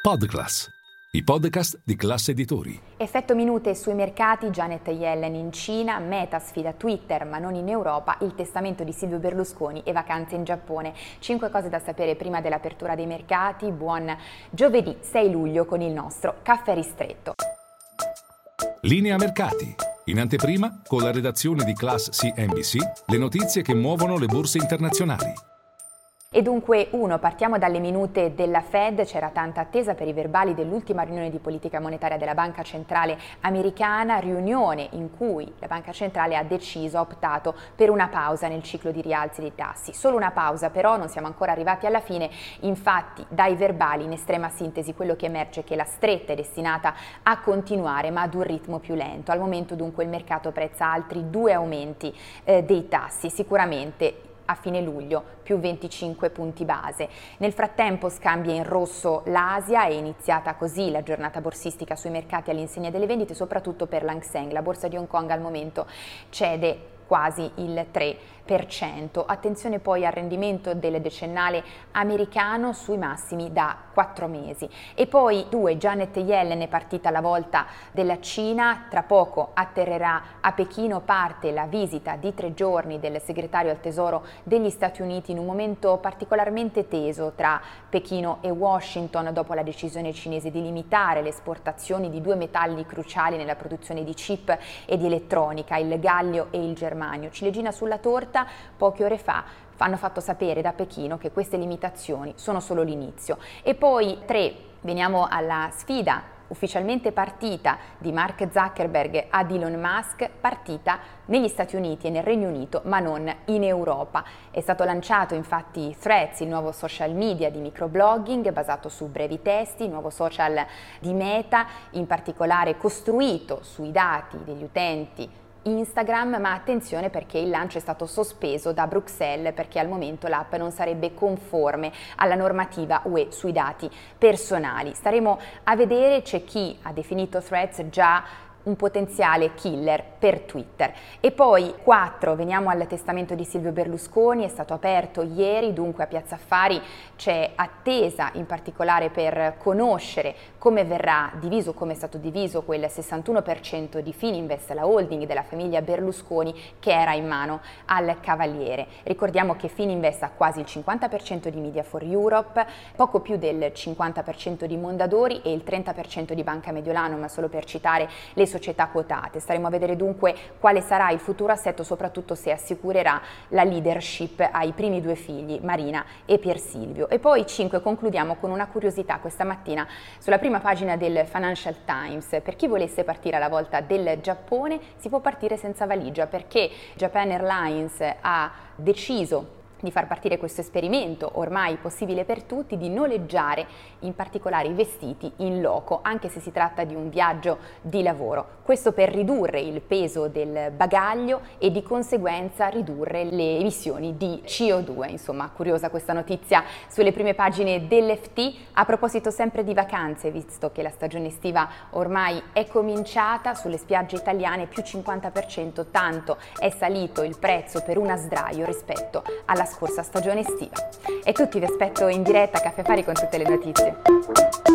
Podclass, i podcast di classe editori. Effetto minute sui mercati, Janet Yellen in Cina, Meta sfida Twitter ma non in Europa, il testamento di Silvio Berlusconi e vacanze in Giappone. Cinque cose da sapere prima dell'apertura dei mercati. Buon giovedì 6 luglio con il nostro caffè ristretto. Linea mercati. In anteprima, con la redazione di Class CNBC, le notizie che muovono le borse internazionali. E dunque, uno, partiamo dalle minute della Fed, c'era tanta attesa per i verbali dell'ultima riunione di politica monetaria della Banca Centrale Americana, riunione in cui la Banca Centrale ha deciso, ha optato per una pausa nel ciclo di rialzi dei tassi. Solo una pausa però, non siamo ancora arrivati alla fine, infatti dai verbali in estrema sintesi quello che emerge è che la stretta è destinata a continuare ma ad un ritmo più lento. Al momento dunque il mercato prezza altri due aumenti eh, dei tassi, sicuramente a fine luglio, più 25 punti base. Nel frattempo scambia in rosso l'Asia, è iniziata così la giornata borsistica sui mercati all'insegna delle vendite, soprattutto per l'Hang Seng. La borsa di Hong Kong al momento cede quasi il 3%. Attenzione poi al rendimento del decennale americano sui massimi da 4 mesi. E poi due, Janet Yellen è partita alla volta della Cina, tra poco atterrerà a Pechino, parte la visita di tre giorni del segretario al tesoro degli Stati Uniti in un momento particolarmente teso tra Pechino e Washington dopo la decisione cinese di limitare le esportazioni di due metalli cruciali nella produzione di chip e di elettronica, il gallio e il germanio. Ciliegina sulla torta, poche ore fa hanno fatto sapere da Pechino che queste limitazioni sono solo l'inizio. E poi tre, veniamo alla sfida ufficialmente partita di Mark Zuckerberg ad Elon Musk, partita negli Stati Uniti e nel Regno Unito, ma non in Europa. È stato lanciato infatti Threads, il nuovo social media di microblogging basato su brevi testi, nuovo social di Meta, in particolare costruito sui dati degli utenti Instagram, ma attenzione perché il lancio è stato sospeso da Bruxelles perché al momento l'app non sarebbe conforme alla normativa UE sui dati personali. Staremo a vedere, c'è chi ha definito Threads già un potenziale killer per Twitter. E poi 4, veniamo al testamento di Silvio Berlusconi, è stato aperto ieri, dunque a Piazza Affari c'è attesa in particolare per conoscere come verrà diviso, come è stato diviso quel 61% di Fininvest, la holding della famiglia Berlusconi che era in mano al Cavaliere. Ricordiamo che Fininvest ha quasi il 50% di Media for Europe, poco più del 50% di Mondadori e il 30% di Banca Mediolanum, solo per citare le società quotate. Staremo a vedere dunque quale sarà il futuro assetto, soprattutto se assicurerà la leadership ai primi due figli, Marina e Pier Silvio. E poi 5 concludiamo con una curiosità questa mattina sulla prima pagina del Financial Times. Per chi volesse partire alla volta del Giappone si può partire senza valigia perché Japan Airlines ha deciso di far partire questo esperimento, ormai possibile per tutti, di noleggiare in particolare i vestiti in loco, anche se si tratta di un viaggio di lavoro. Questo per ridurre il peso del bagaglio e di conseguenza ridurre le emissioni di CO2. Insomma, curiosa questa notizia sulle prime pagine dell'FT. A proposito sempre di vacanze, visto che la stagione estiva ormai è cominciata, sulle spiagge italiane più 50%, tanto è salito il prezzo per una sdraio rispetto alla scorsa stagione estiva. E tutti vi aspetto in diretta a Caffè Fari con tutte le notizie.